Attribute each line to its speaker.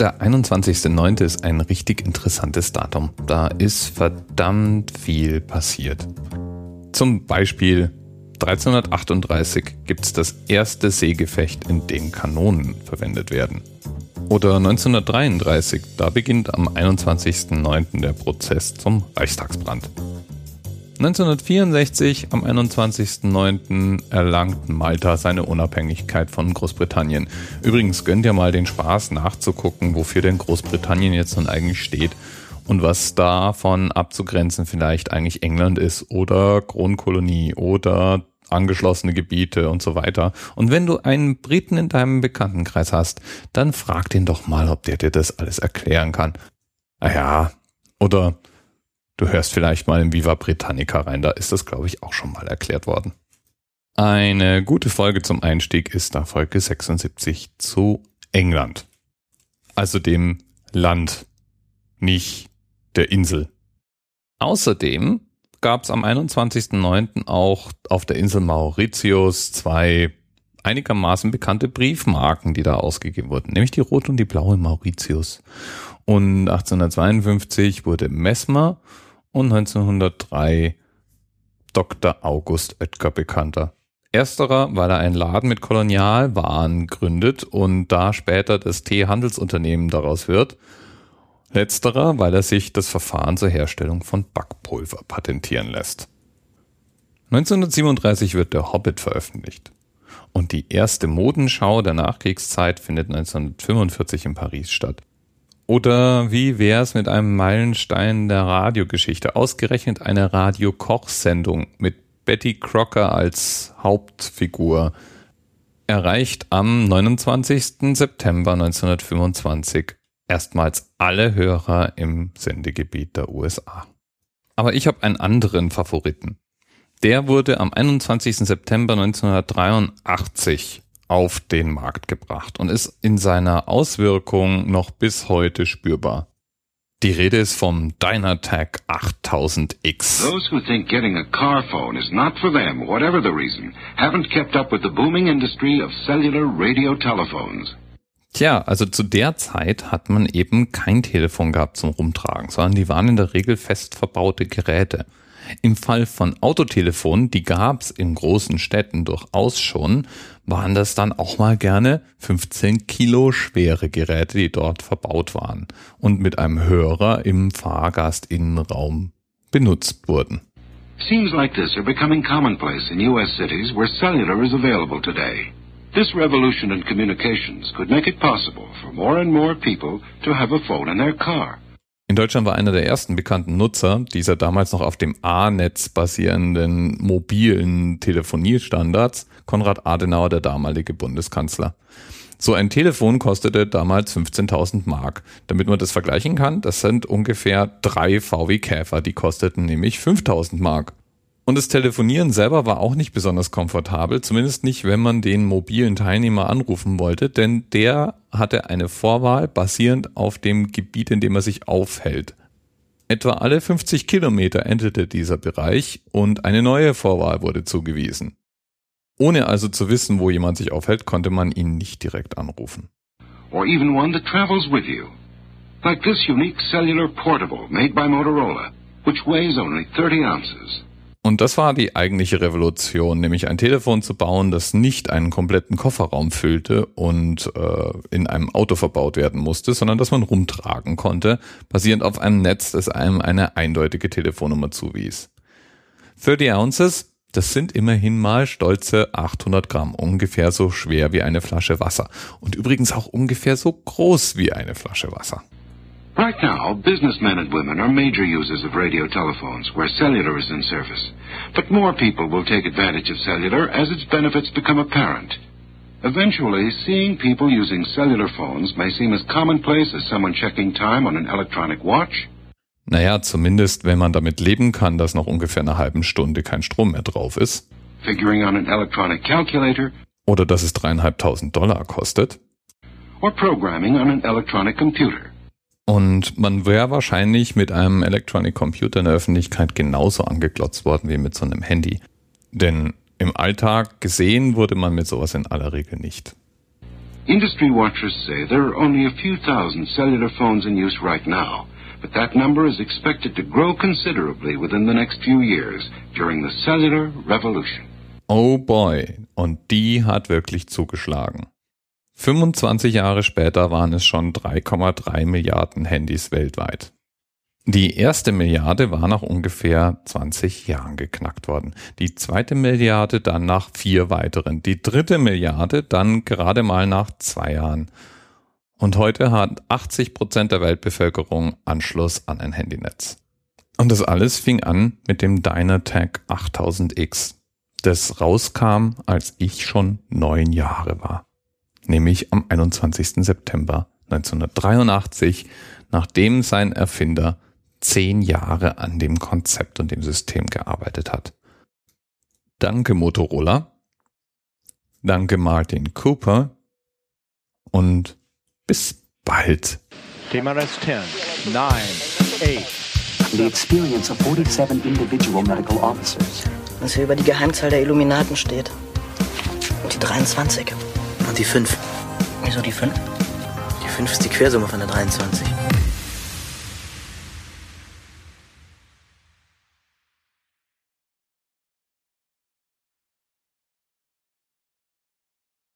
Speaker 1: Der 21.09. ist ein richtig interessantes Datum. Da ist verdammt viel passiert. Zum Beispiel 1338 gibt es das erste Seegefecht, in dem Kanonen verwendet werden. Oder 1933, da beginnt am 21.09. der Prozess zum Reichstagsbrand. 1964, am 21.09., erlangt Malta seine Unabhängigkeit von Großbritannien. Übrigens gönnt ihr mal den Spaß nachzugucken, wofür denn Großbritannien jetzt nun eigentlich steht und was davon abzugrenzen vielleicht eigentlich England ist oder Kronkolonie oder angeschlossene Gebiete und so weiter. Und wenn du einen Briten in deinem Bekanntenkreis hast, dann frag den doch mal, ob der dir das alles erklären kann. Ah ja, oder Du hörst vielleicht mal im Viva Britannica rein, da ist das, glaube ich, auch schon mal erklärt worden. Eine gute Folge zum Einstieg ist da Folge 76 zu England. Also dem Land, nicht der Insel. Außerdem gab es am 21.09. auch auf der Insel Mauritius zwei einigermaßen bekannte Briefmarken, die da ausgegeben wurden, nämlich die rote und die blaue Mauritius. Und 1852 wurde Mesmer und 1903 Dr. August Oetker bekannter. Ersterer, weil er einen Laden mit Kolonialwaren gründet und da später das Teehandelsunternehmen daraus wird. Letzterer, weil er sich das Verfahren zur Herstellung von Backpulver patentieren lässt. 1937 wird der Hobbit veröffentlicht. Und die erste Modenschau der Nachkriegszeit findet 1945 in Paris statt. Oder wie wär's mit einem Meilenstein der Radiogeschichte? Ausgerechnet eine Radio-Koch-Sendung mit Betty Crocker als Hauptfigur erreicht am 29. September 1925 erstmals alle Hörer im Sendegebiet der USA. Aber ich habe einen anderen Favoriten. Der wurde am 21. September 1983 auf den Markt gebracht und ist in seiner Auswirkung noch bis heute spürbar. Die Rede ist vom Dynatec 8000X. Those who think getting a car phone is not for them, whatever the reason, haven't kept up with the booming industry of cellular radio telephones. Tja, also zu der Zeit hat man eben kein Telefon gehabt zum Rumtragen, sondern die waren in der Regel fest verbaute Geräte. Im Fall von Autotelefonen, die gab's in großen Städten durchaus schon, waren das dann auch mal gerne 15 Kilo schwere Geräte, die dort verbaut waren und mit einem Hörer im Fahrgastinnenraum benutzt wurden. Scenes like this are becoming commonplace in US cities where cellular is available today. This revolution in communications could make it possible for more and more people to have a phone in their car. In Deutschland war einer der ersten bekannten Nutzer dieser damals noch auf dem A-Netz basierenden mobilen Telefoniestandards Konrad Adenauer, der damalige Bundeskanzler. So ein Telefon kostete damals 15.000 Mark. Damit man das vergleichen kann, das sind ungefähr drei VW Käfer, die kosteten nämlich 5.000 Mark. Und das Telefonieren selber war auch nicht besonders komfortabel, zumindest nicht, wenn man den mobilen Teilnehmer anrufen wollte, denn der hatte eine Vorwahl basierend auf dem Gebiet, in dem er sich aufhält. Etwa alle 50 Kilometer endete dieser Bereich und eine neue Vorwahl wurde zugewiesen. Ohne also zu wissen, wo jemand sich aufhält, konnte man ihn nicht direkt anrufen. Or even one that travels with you. Like this unique cellular portable made by Motorola, which weighs only 30 ounces. Und das war die eigentliche Revolution, nämlich ein Telefon zu bauen, das nicht einen kompletten Kofferraum füllte und äh, in einem Auto verbaut werden musste, sondern das man rumtragen konnte, basierend auf einem Netz, das einem eine eindeutige Telefonnummer zuwies. 30 Ounces, das sind immerhin mal stolze 800 Gramm, ungefähr so schwer wie eine Flasche Wasser und übrigens auch ungefähr so groß wie eine Flasche Wasser. Right now, businessmen and women are major users of radio telephones where cellular is in service. But more people will take advantage of cellular as its benefits become apparent. Eventually, seeing people using cellular phones may seem as commonplace as someone checking time on an electronic watch. Naja, zumindest wenn man damit leben kann, dass noch ungefähr eine halben Stunde kein Strom mehr drauf ist. Figuring on an electronic calculator. Oder dass es dreieinhalbtausend Dollar kostet. Or programming on an electronic computer. Und man wäre wahrscheinlich mit einem Electronic Computer in der Öffentlichkeit genauso angeglotzt worden wie mit so einem Handy. Denn im Alltag gesehen wurde man mit sowas in aller Regel nicht.
Speaker 2: Industry watchers say there are only a few thousand cellular phones in use right now, but that number is expected to grow considerably within the next few years during the cellular revolution.
Speaker 1: Oh boy, und die hat wirklich zugeschlagen. 25 Jahre später waren es schon 3,3 Milliarden Handys weltweit. Die erste Milliarde war nach ungefähr 20 Jahren geknackt worden. Die zweite Milliarde dann nach vier weiteren. Die dritte Milliarde dann gerade mal nach zwei Jahren. Und heute hat 80 Prozent der Weltbevölkerung Anschluss an ein Handynetz. Und das alles fing an mit dem Dynatec 8000X, das rauskam, als ich schon neun Jahre war nämlich am 21. September 1983, nachdem sein Erfinder zehn Jahre an dem Konzept und dem System gearbeitet hat. Danke Motorola, danke Martin Cooper und bis bald.
Speaker 3: TMRS 10, 9, 8.
Speaker 4: The experience of 47 individual medical officers.
Speaker 5: Was hier über die Geheimzahl der Illuminaten steht. Und die 23.
Speaker 6: Und die 5.
Speaker 5: Wieso die 5?
Speaker 6: Die 5 ist die Quersumme von der 23.